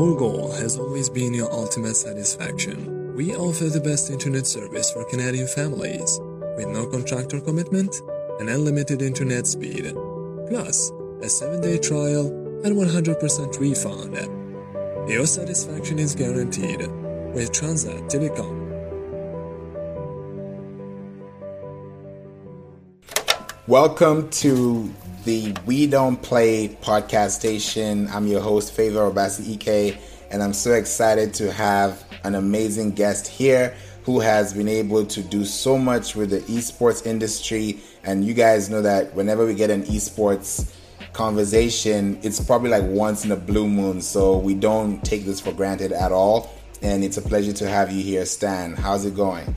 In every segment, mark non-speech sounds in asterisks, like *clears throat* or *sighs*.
Our goal has always been your ultimate satisfaction. We offer the best internet service for Canadian families, with no contractor commitment and unlimited internet speed, plus a 7-day trial and 100% refund. Your satisfaction is guaranteed with Transat Telecom. Welcome to the We Don't Play podcast station. I'm your host, Favor Obasi Ike, and I'm so excited to have an amazing guest here who has been able to do so much with the esports industry. And you guys know that whenever we get an esports conversation, it's probably like once in a blue moon. So we don't take this for granted at all. And it's a pleasure to have you here, Stan. How's it going?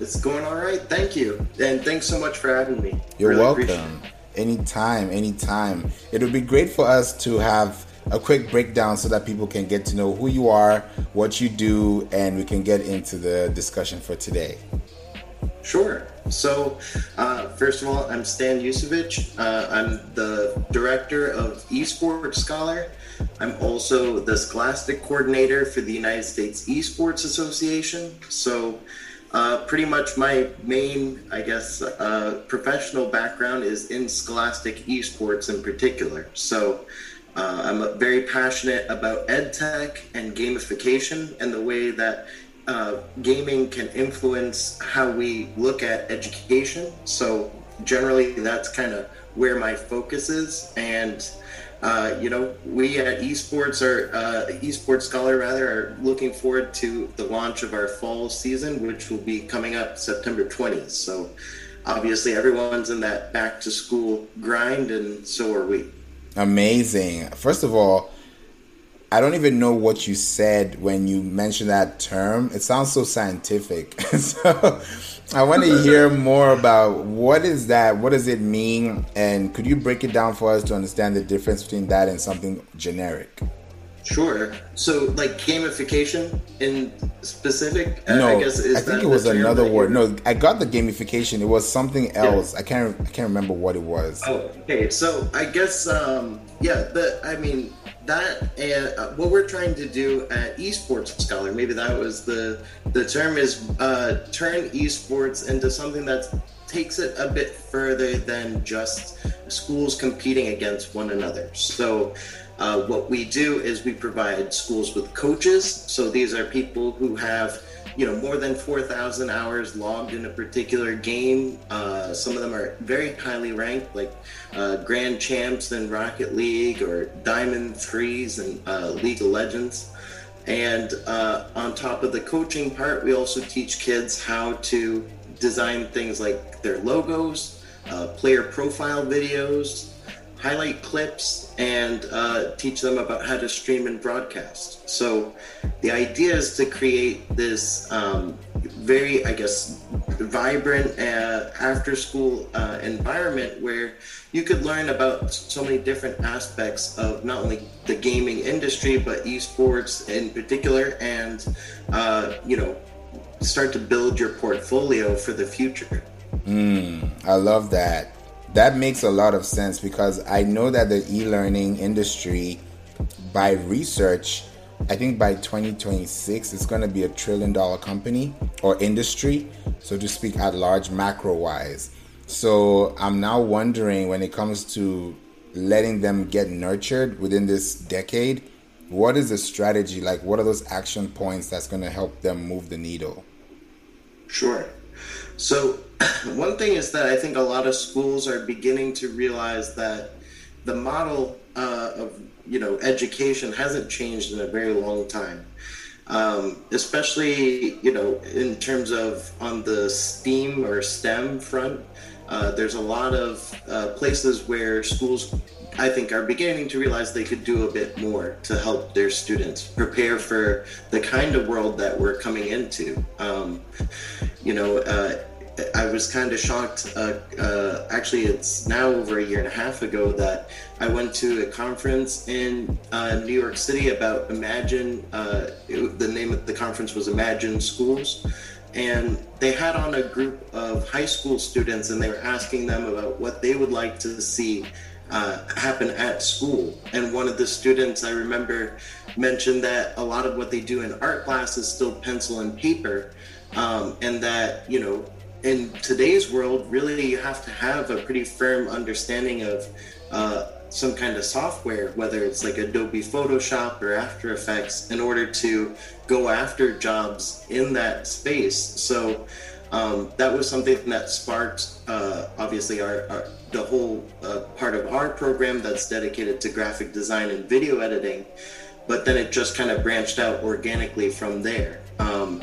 It's going all right. Thank you. And thanks so much for having me. You're really welcome. Anytime, anytime. It would be great for us to have a quick breakdown so that people can get to know who you are, what you do, and we can get into the discussion for today. Sure. So, uh, first of all, I'm Stan Yusevich. Uh, I'm the director of Esports Scholar. I'm also the Scholastic Coordinator for the United States Esports Association. So, uh, pretty much my main, I guess, uh, professional background is in scholastic esports in particular. So uh, I'm very passionate about edtech and gamification and the way that uh, gaming can influence how we look at education. So generally, that's kind of where my focus is. And uh, you know, we at Esports are uh, Esports Scholar rather are looking forward to the launch of our fall season, which will be coming up September 20th. So obviously, everyone's in that back to school grind, and so are we. Amazing. First of all, I don't even know what you said when you mentioned that term. It sounds so scientific. *laughs* so I want to hear more about what is that? What does it mean? And could you break it down for us to understand the difference between that and something generic? Sure. So, like gamification in specific. No, I, guess, I think it was another word. No, I got the gamification. It was something else. Yeah. I can't. I can't remember what it was. Oh, okay. So I guess. Um, yeah. The. I mean, that uh, what we're trying to do at esports scholar maybe that was the the term is uh, turn esports into something that takes it a bit further than just schools competing against one another. So uh, what we do is we provide schools with coaches. So these are people who have you know more than 4000 hours logged in a particular game. Uh, some of them are very highly ranked like uh, grand champs in rocket league or diamond threes and uh, league of legends. And uh, on top of the coaching part we also teach kids how to design things like their logos uh, player profile videos highlight clips and uh, teach them about how to stream and broadcast. So the idea is to create this um, very, I guess, vibrant uh, after school uh, environment where you could learn about so many different aspects of not only the gaming industry, but esports in particular, and, uh, you know, start to build your portfolio for the future. Mm, I love that that makes a lot of sense because I know that the e learning industry, by research, I think by 2026, it's going to be a trillion dollar company or industry, so to speak, at large, macro wise. So I'm now wondering when it comes to letting them get nurtured within this decade, what is the strategy? Like, what are those action points that's going to help them move the needle? Sure. So, *clears throat* one thing is that I think a lot of schools are beginning to realize that the model uh, of you know education hasn't changed in a very long time. Um, especially you know in terms of on the STEAM or STEM front, uh, there's a lot of uh, places where schools I think are beginning to realize they could do a bit more to help their students prepare for the kind of world that we're coming into. Um, you know, uh, I was kind of shocked. Uh, uh, actually, it's now over a year and a half ago that I went to a conference in uh, New York City about Imagine. Uh, it, the name of the conference was Imagine Schools. And they had on a group of high school students and they were asking them about what they would like to see uh, happen at school. And one of the students I remember mentioned that a lot of what they do in art class is still pencil and paper, um, and that, you know, in today's world, really you have to have a pretty firm understanding of uh, some kind of software, whether it's like Adobe Photoshop or After Effects, in order to go after jobs in that space. So um, that was something that sparked, uh, obviously, our, our, the whole uh, part of our program that's dedicated to graphic design and video editing. But then it just kind of branched out organically from there. Um,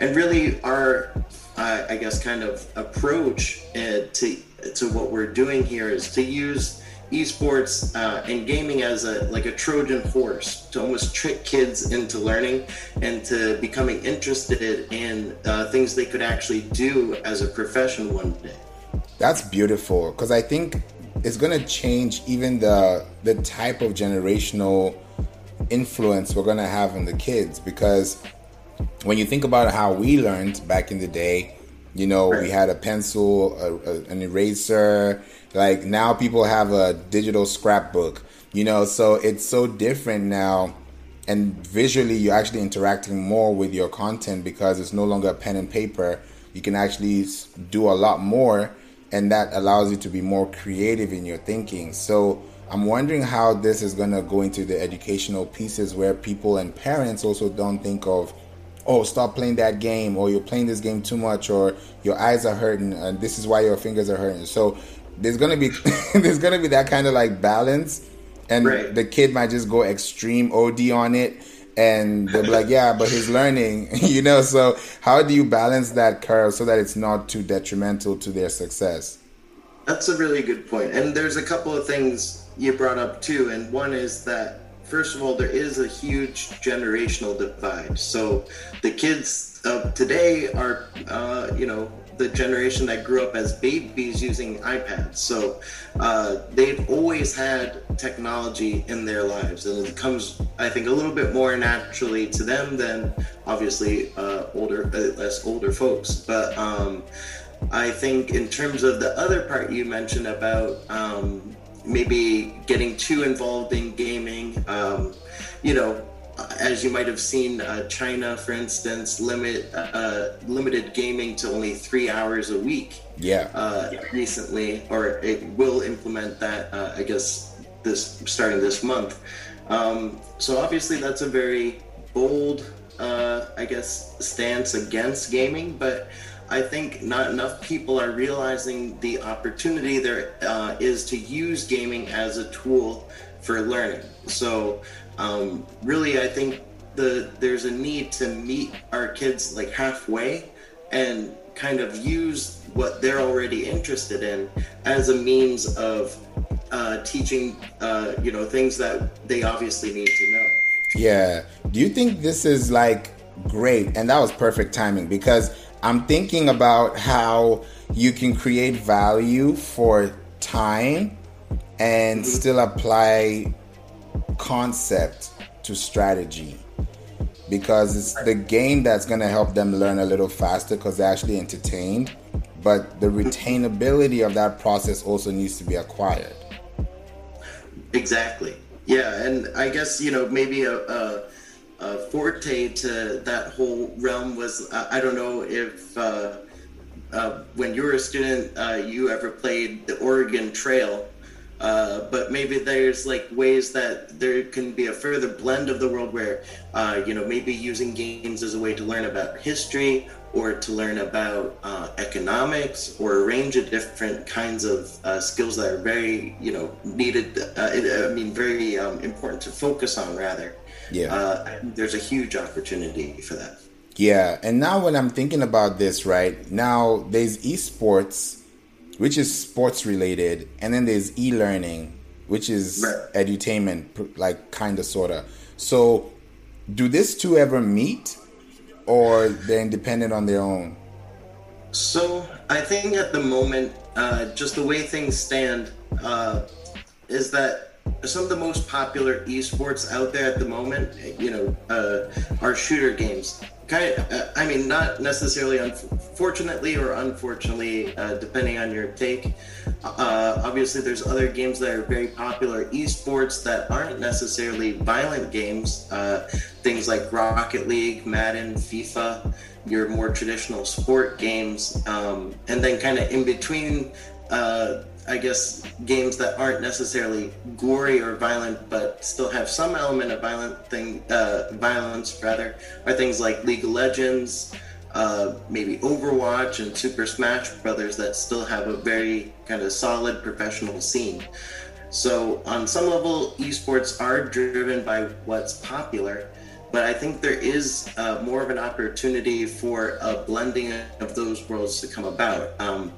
and really, our uh, I guess, kind of approach uh, to to what we're doing here is to use esports uh, and gaming as a like a Trojan horse to almost trick kids into learning and to becoming interested in uh, things they could actually do as a profession one day. That's beautiful because I think it's going to change even the the type of generational influence we're going to have on the kids because when you think about how we learned back in the day, you know, we had a pencil, a, a, an eraser. Like now, people have a digital scrapbook. You know, so it's so different now. And visually, you're actually interacting more with your content because it's no longer pen and paper. You can actually do a lot more, and that allows you to be more creative in your thinking. So, I'm wondering how this is going to go into the educational pieces where people and parents also don't think of oh stop playing that game or you're playing this game too much or your eyes are hurting and this is why your fingers are hurting. So there's gonna be *laughs* there's gonna be that kind of like balance and right. the kid might just go extreme od on it and they'll be like yeah but he's learning *laughs* you know? So how do you balance that curve so that it's not too detrimental to their success? That's a really good point and there's a couple of things you brought up too and one is that first of all, there is a huge generational divide. So the kids of today are, uh, you know, the generation that grew up as babies using iPads. So uh, they've always had technology in their lives, and it comes, I think, a little bit more naturally to them than obviously uh, older, uh, less older folks. But um, I think in terms of the other part you mentioned about um, maybe getting too involved in gaming. Um, you know, as you might have seen, uh, China, for instance, limit uh, limited gaming to only three hours a week. Yeah. Uh, recently, or it will implement that. Uh, I guess this starting this month. Um, so obviously, that's a very bold, uh, I guess, stance against gaming, but I think not enough people are realizing the opportunity there uh, is to use gaming as a tool for learning. So, um, really, I think the there's a need to meet our kids like halfway and kind of use what they're already interested in as a means of uh, teaching, uh, you know, things that they obviously need to know. Yeah. Do you think this is like great? And that was perfect timing because I'm thinking about how you can create value for time and mm-hmm. still apply concept to strategy because it's the game that's going to help them learn a little faster because they're actually entertained but the retainability of that process also needs to be acquired exactly yeah and i guess you know maybe a, a uh, forte to that whole realm was uh, I don't know if uh, uh when you were a student uh, you ever played the Oregon Trail, uh, but maybe there's like ways that there can be a further blend of the world where you know maybe using games as a way to learn about history or to learn about economics or a range of different kinds of skills that are very you know needed. I mean very um, important to focus on rather. Yeah. Uh, there's a huge opportunity for that. Yeah. And now when I'm thinking about this, right, now there's esports, which is sports related, and then there's e learning, which is right. edutainment, like kind of, sort of. So do these two ever meet or they're independent on their own? So I think at the moment, uh, just the way things stand, uh, is that some of the most popular esports out there at the moment, you know, uh, are shooter games. Kind of, uh, I mean, not necessarily unfortunately or unfortunately, uh, depending on your take, uh, obviously, there's other games that are very popular, esports that aren't necessarily violent games. Uh, things like Rocket League, Madden, FIFA, your more traditional sport games, um, and then kind of in between. Uh, I guess games that aren't necessarily gory or violent, but still have some element of violent thing, uh, violence rather, are things like League of Legends, uh, maybe Overwatch and Super Smash Brothers that still have a very kind of solid professional scene. So on some level, esports are driven by what's popular, but I think there is uh, more of an opportunity for a blending of those worlds to come about. Um,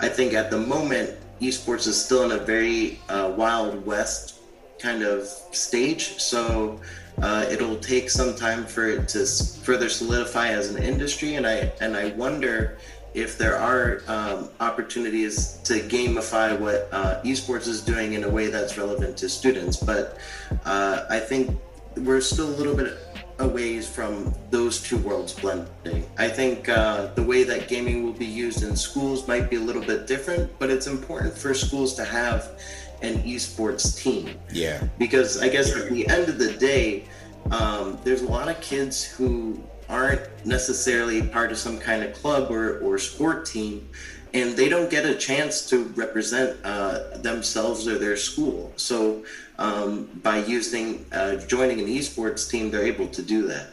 I think at the moment, esports is still in a very uh, wild west kind of stage. So uh, it'll take some time for it to further solidify as an industry, and I and I wonder if there are um, opportunities to gamify what uh, esports is doing in a way that's relevant to students. But uh, I think we're still a little bit a ways from those two worlds blending. I think uh, the way that gaming will be used in schools might be a little bit different, but it's important for schools to have an esports team. Yeah. Because I guess at the end of the day, um, there's a lot of kids who aren't necessarily part of some kind of club or, or sport team and they don't get a chance to represent uh, themselves or their school. So um, by using uh, joining an esports team, they're able to do that.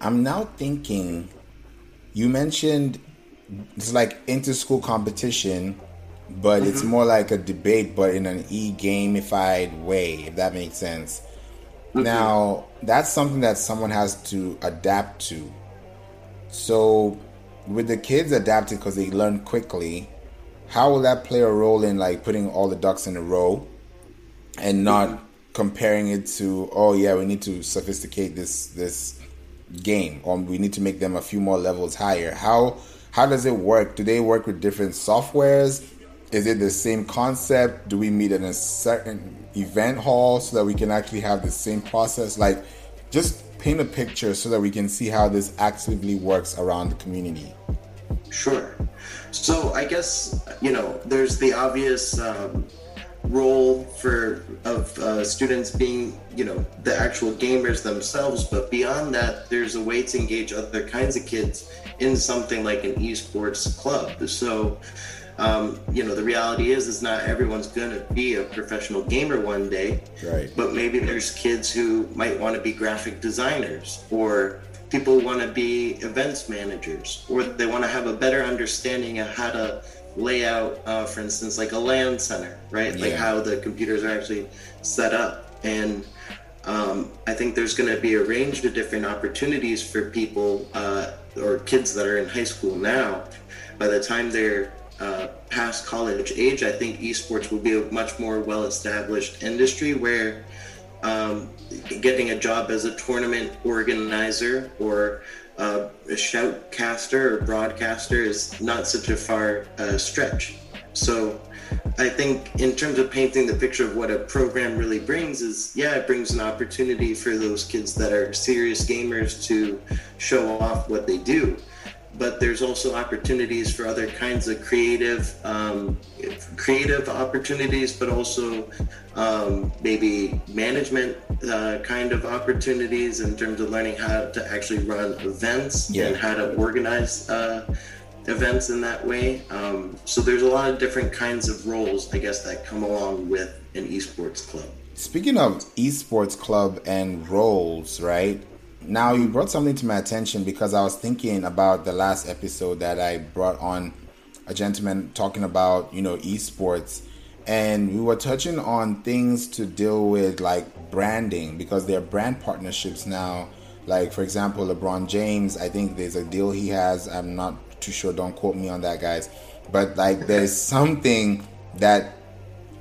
I'm now thinking. You mentioned it's like inter-school competition, but mm-hmm. it's more like a debate, but in an e-gamified way, if that makes sense. Mm-hmm. Now, that's something that someone has to adapt to. So, with the kids adapting because they learn quickly, how will that play a role in like putting all the ducks in a row? and not comparing it to oh yeah we need to sophisticate this this game or we need to make them a few more levels higher how how does it work do they work with different softwares is it the same concept? Do we meet in a certain event hall so that we can actually have the same process? Like just paint a picture so that we can see how this actively works around the community. Sure. So i guess you know there's the obvious um, role for of uh, students being you know the actual gamers themselves but beyond that there's a way to engage other kinds of kids in something like an esports club. So um, you know the reality is is not everyone's gonna be a professional gamer one day right but maybe there's kids who might want to be graphic designers or people want to be events managers or they want to have a better understanding of how to layout, uh, for instance, like a LAN center, right? Yeah. Like how the computers are actually set up. And um, I think there's going to be a range of different opportunities for people uh, or kids that are in high school now. By the time they're uh, past college age, I think esports will be a much more well established industry where um, getting a job as a tournament organizer or uh, a shoutcaster or broadcaster is not such a far uh, stretch. So I think in terms of painting the picture of what a program really brings is yeah, it brings an opportunity for those kids that are serious gamers to show off what they do but there's also opportunities for other kinds of creative um, creative opportunities but also um, maybe management uh, kind of opportunities in terms of learning how to actually run events yeah. and how to organize uh, events in that way. Um, so there's a lot of different kinds of roles i guess that come along with an esports club. Speaking of esports club and roles right now you brought something to my attention because I was thinking about the last episode that I brought on a gentleman talking about, you know, esports and we were touching on things to deal with like branding because there are brand partnerships now. Like for example, LeBron James, I think there's a deal he has. I'm not too sure, don't quote me on that guys. But like there's *laughs* something that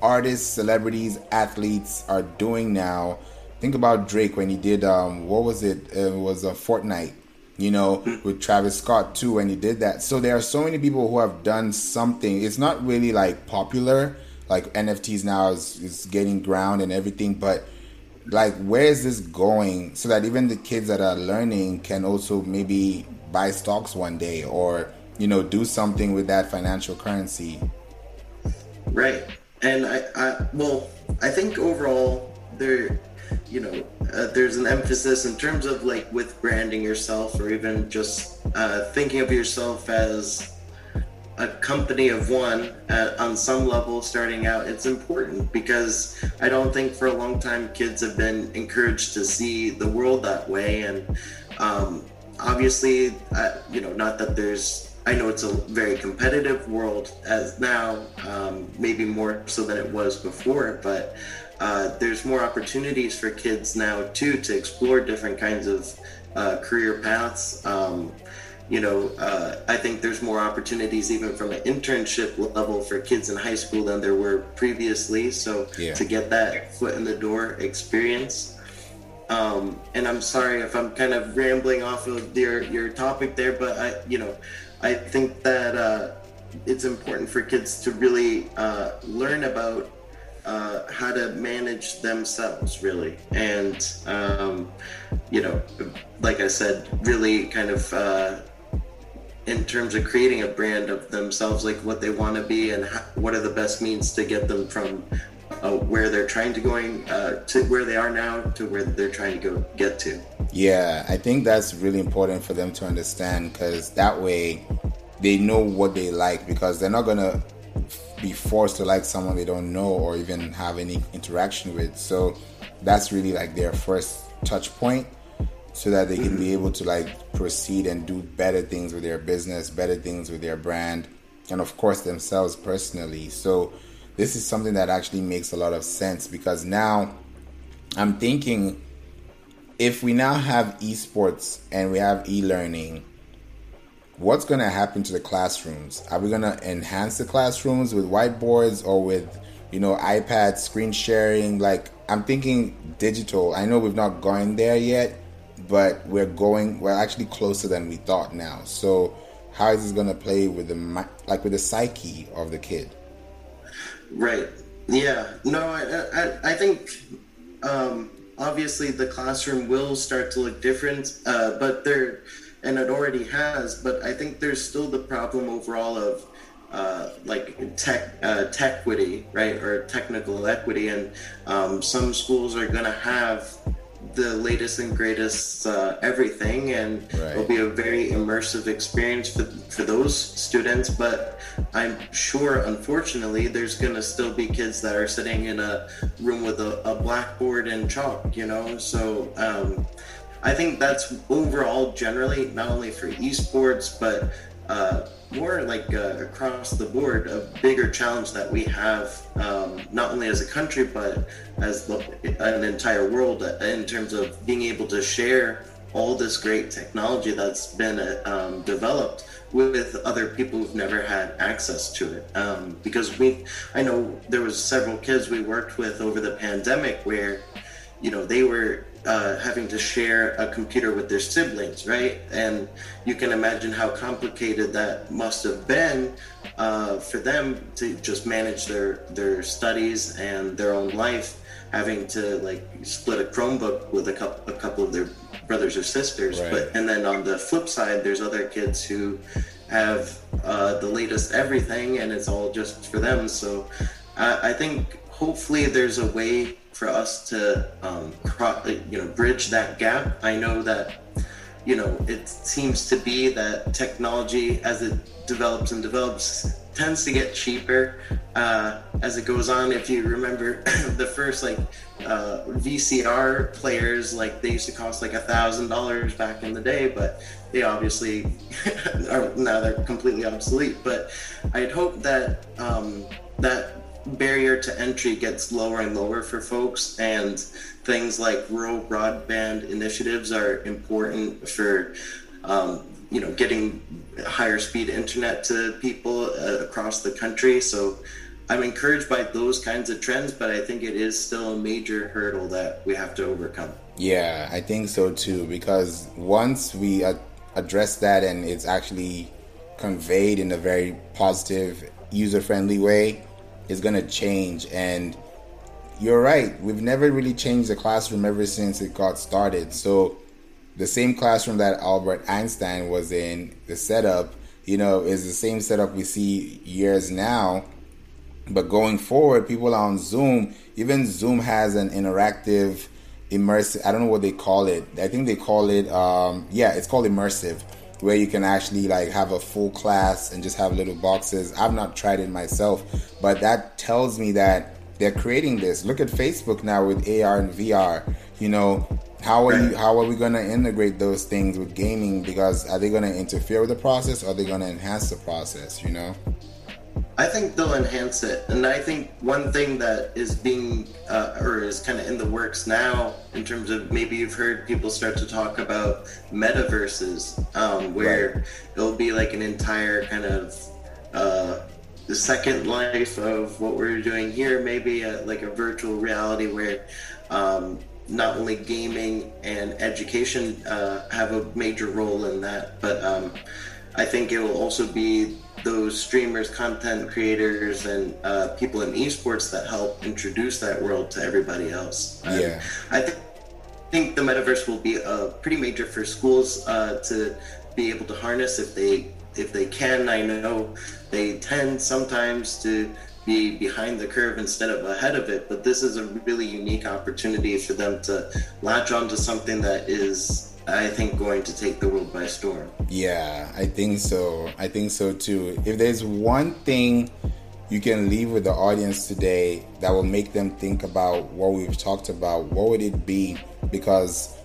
artists, celebrities, athletes are doing now think about Drake when he did um what was it? It was a Fortnite, you know, hmm. with Travis Scott too when he did that. So there are so many people who have done something. It's not really like popular, like NFTs now is, is getting ground and everything, but like where is this going so that even the kids that are learning can also maybe buy stocks one day or you know do something with that financial currency Right, and I, I well, I think overall there, you know, uh, there's an emphasis in terms of like with branding yourself, or even just uh, thinking of yourself as a company of one on some level starting out it's important because i don't think for a long time kids have been encouraged to see the world that way. And um, obviously you know not that there's I know it's a very competitive world as now, um, maybe more so than it was before, but uh, there's more opportunities for kids now too to explore different kinds of uh, career paths. Um, you know, uh, I think there's more opportunities even from an internship level for kids in high school than there were previously. So yeah. to get that foot in the door experience. Um, and I'm sorry if I'm kind of rambling off of your your topic there, but I, you know, I think that uh, it's important for kids to really uh, learn about uh, how to manage themselves, really. And, um, you know, like I said, really kind of uh, in terms of creating a brand of themselves, like what they want to be and how, what are the best means to get them from uh, where they're trying to going uh, to where they are now to where they're trying to go get to. Yeah, I think that's really important for them to understand because that way they know what they like because they're not gonna be forced to like someone they don't know or even have any interaction with. So that's really like their first touch point so that they can be mm-hmm. able to like proceed and do better things with their business, better things with their brand, and of course themselves personally. So this is something that actually makes a lot of sense because now I'm thinking if we now have esports and we have e-learning what's going to happen to the classrooms? Are we going to enhance the classrooms with whiteboards or with you know ipads screen sharing? Like i'm thinking digital. I know we've not gone there yet but we're going we're actually closer than we thought now. So how is this going to play with the like with the psyche of the kid? Right. Yeah. No i i, I think um obviously the classroom will start to look different, uh, but there, and it already has. But I think there's still the problem overall of uh, like tech uh, tech equity, right, or technical equity, and um, some schools are going to have the latest and greatest uh, everything, and right. it'll be a very immersive experience for, for those students. But I'm sure, unfortunately, there's going to still be kids that are sitting in a room with a, a blackboard and chalk, you know? So um, I think that's overall, generally, not only for esports, but uh, more like uh, across the board a bigger challenge that we have um, not only as a country but as the, an entire world in terms of being able to share all this great technology that's been um, developed with other people who've never had access to it. Um, because we i know there was several kids we worked with over the pandemic where you know they were uh, having to share a computer with their siblings, right? And you can imagine how complicated that must have been uh, for them to just manage their their studies and their own life, having to like split a Chromebook with a couple a couple of their brothers or sisters. Right. But and then on the flip side, there's other kids who have uh, the latest everything, and it's all just for them. So I, I think hopefully there's a way for us to um, you know bridge that gap. I know that you know it seems to be that technology as it develops and develops tends to get cheaper uh, as it goes on. If you remember *laughs* the first like uh, VCR players, like they used to cost like a thousand dollars back in the day, but they obviously *laughs* are now they're completely obsolete. But I'd hope that um, that barrier to entry gets lower and lower for folks and things like rural broadband initiatives are important for um, you know getting higher speed internet to people uh, across the country. So i'm encouraged by those kinds of trends but i think it is still a major hurdle that we have to overcome. Yeah i think so too because once we address that and it's actually conveyed in a very positive user friendly way is going to change. And you're right, we've never really changed the classroom ever since it got started. So the same classroom that Albert Einstein was in, the setup, you know, is the same setup we see years now. But going forward, people on Zoom, even Zoom has an interactive, immersive. I don't know what they call it. I think they call it. Um, yeah, it's called immersive, where you can actually like have a full class and just have little boxes. I've not tried it myself, but that tells me that they're creating this. Look at Facebook now with AR and VR. You know, how are you? How are we going to integrate those things with gaming? Because are they going to interfere with the process, or are they going to enhance the process? You know. I think they'll enhance it, and I think one thing that is being uh, or is kind of in the works now, in terms of maybe you've heard people start to talk about metaverses, um, where right. it'll be like an entire kind of uh, the second life of what we're doing here, maybe a, like a virtual reality where um, not only gaming and education uh, have a major role in that, but um, I think it will also be those streamers, content creators, and uh, people in esports that help introduce that world to everybody else. Yeah, I th- think the metaverse will be uh, pretty major for schools uh, to be able to harness if they if they can. I know they tend sometimes to be behind the curve instead of ahead of it. But this is a really unique opportunity for them to latch onto something that is, I think, going to take the world by storm. Yeah, I think so. I think so too. If there's one thing you can leave with the audience today that will make them think about what we've talked about, what would it be? Because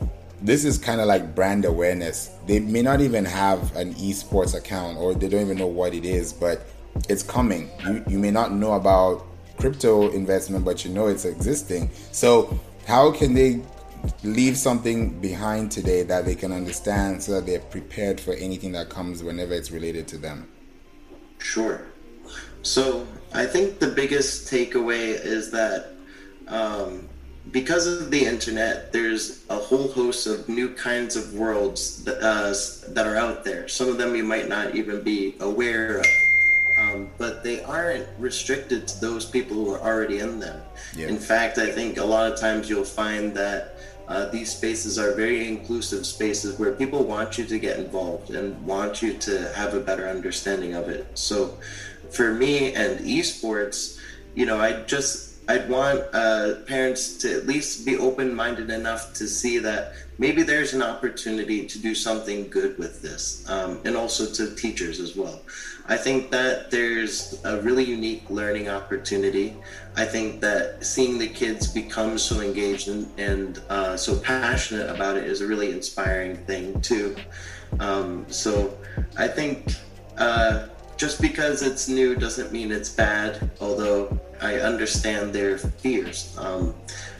this is kind of like brand awareness. They may not even have an esports account or they don't even know what it is, but it's coming. You, you may not know about crypto investment, but you know it's existing. So, how can they leave something behind today that they can understand so that they're prepared for anything that comes whenever it's related to them? Sure. So, I think the biggest takeaway is that um, because of the internet, there's a whole host of new kinds of worlds that, uh, that are out there. Some of them you might not even be aware of um, but they aren't restricted to those people who are already in them. Yeah. In fact, I think a lot of times you'll find that uh, these spaces are very inclusive spaces where people want you to get involved and want you to have a better understanding of it. So, for me and esports, you know, I just I'd want uh, parents to at least be open minded enough to see that maybe there's an opportunity to do something good with this, um, and also to teachers as well. I think that there's a really unique learning opportunity. I think that seeing the kids become so engaged and, and uh, so passionate about it is a really inspiring thing, too. Um, so I think. Uh, just because it's new doesn't mean it's bad, although I understand their fears. Um,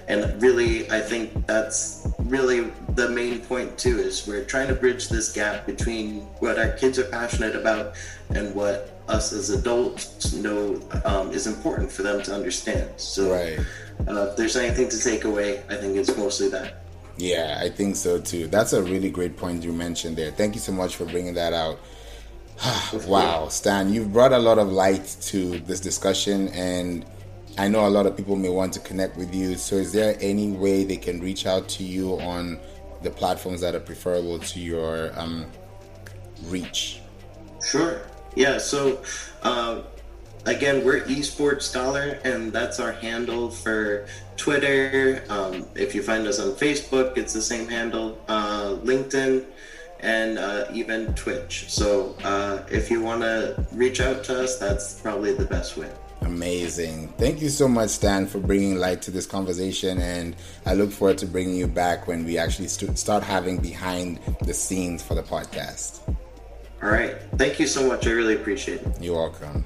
and really, I think that's really the main point too. Is we're trying to bridge this gap between what our kids are passionate about and what us as adults know um, is important for them to understand. So, right. uh, if there's anything to take away, I think it's mostly that. Yeah, I think so too. That's a really great point you mentioned there. Thank you so much for bringing that out. *sighs* wow, Stan, you've brought a lot of light to this discussion, and I know a lot of people may want to connect with you. So, is there any way they can reach out to you on the platforms that are preferable to your um, reach? Sure. Yeah. So, uh, again, we're esports scholar, and that's our handle for Twitter. Um, if you find us on Facebook, it's the same handle. Uh, LinkedIn and uh, even Twitch. So uh, if you want to reach out to us, that's probably the best way. Amazing. Thank you so much, Stan, for bringing light to this conversation. And I look forward to bringing you back when we actually st- start having behind the scenes for the podcast. All right. Thank you so much. I really appreciate it. You're welcome.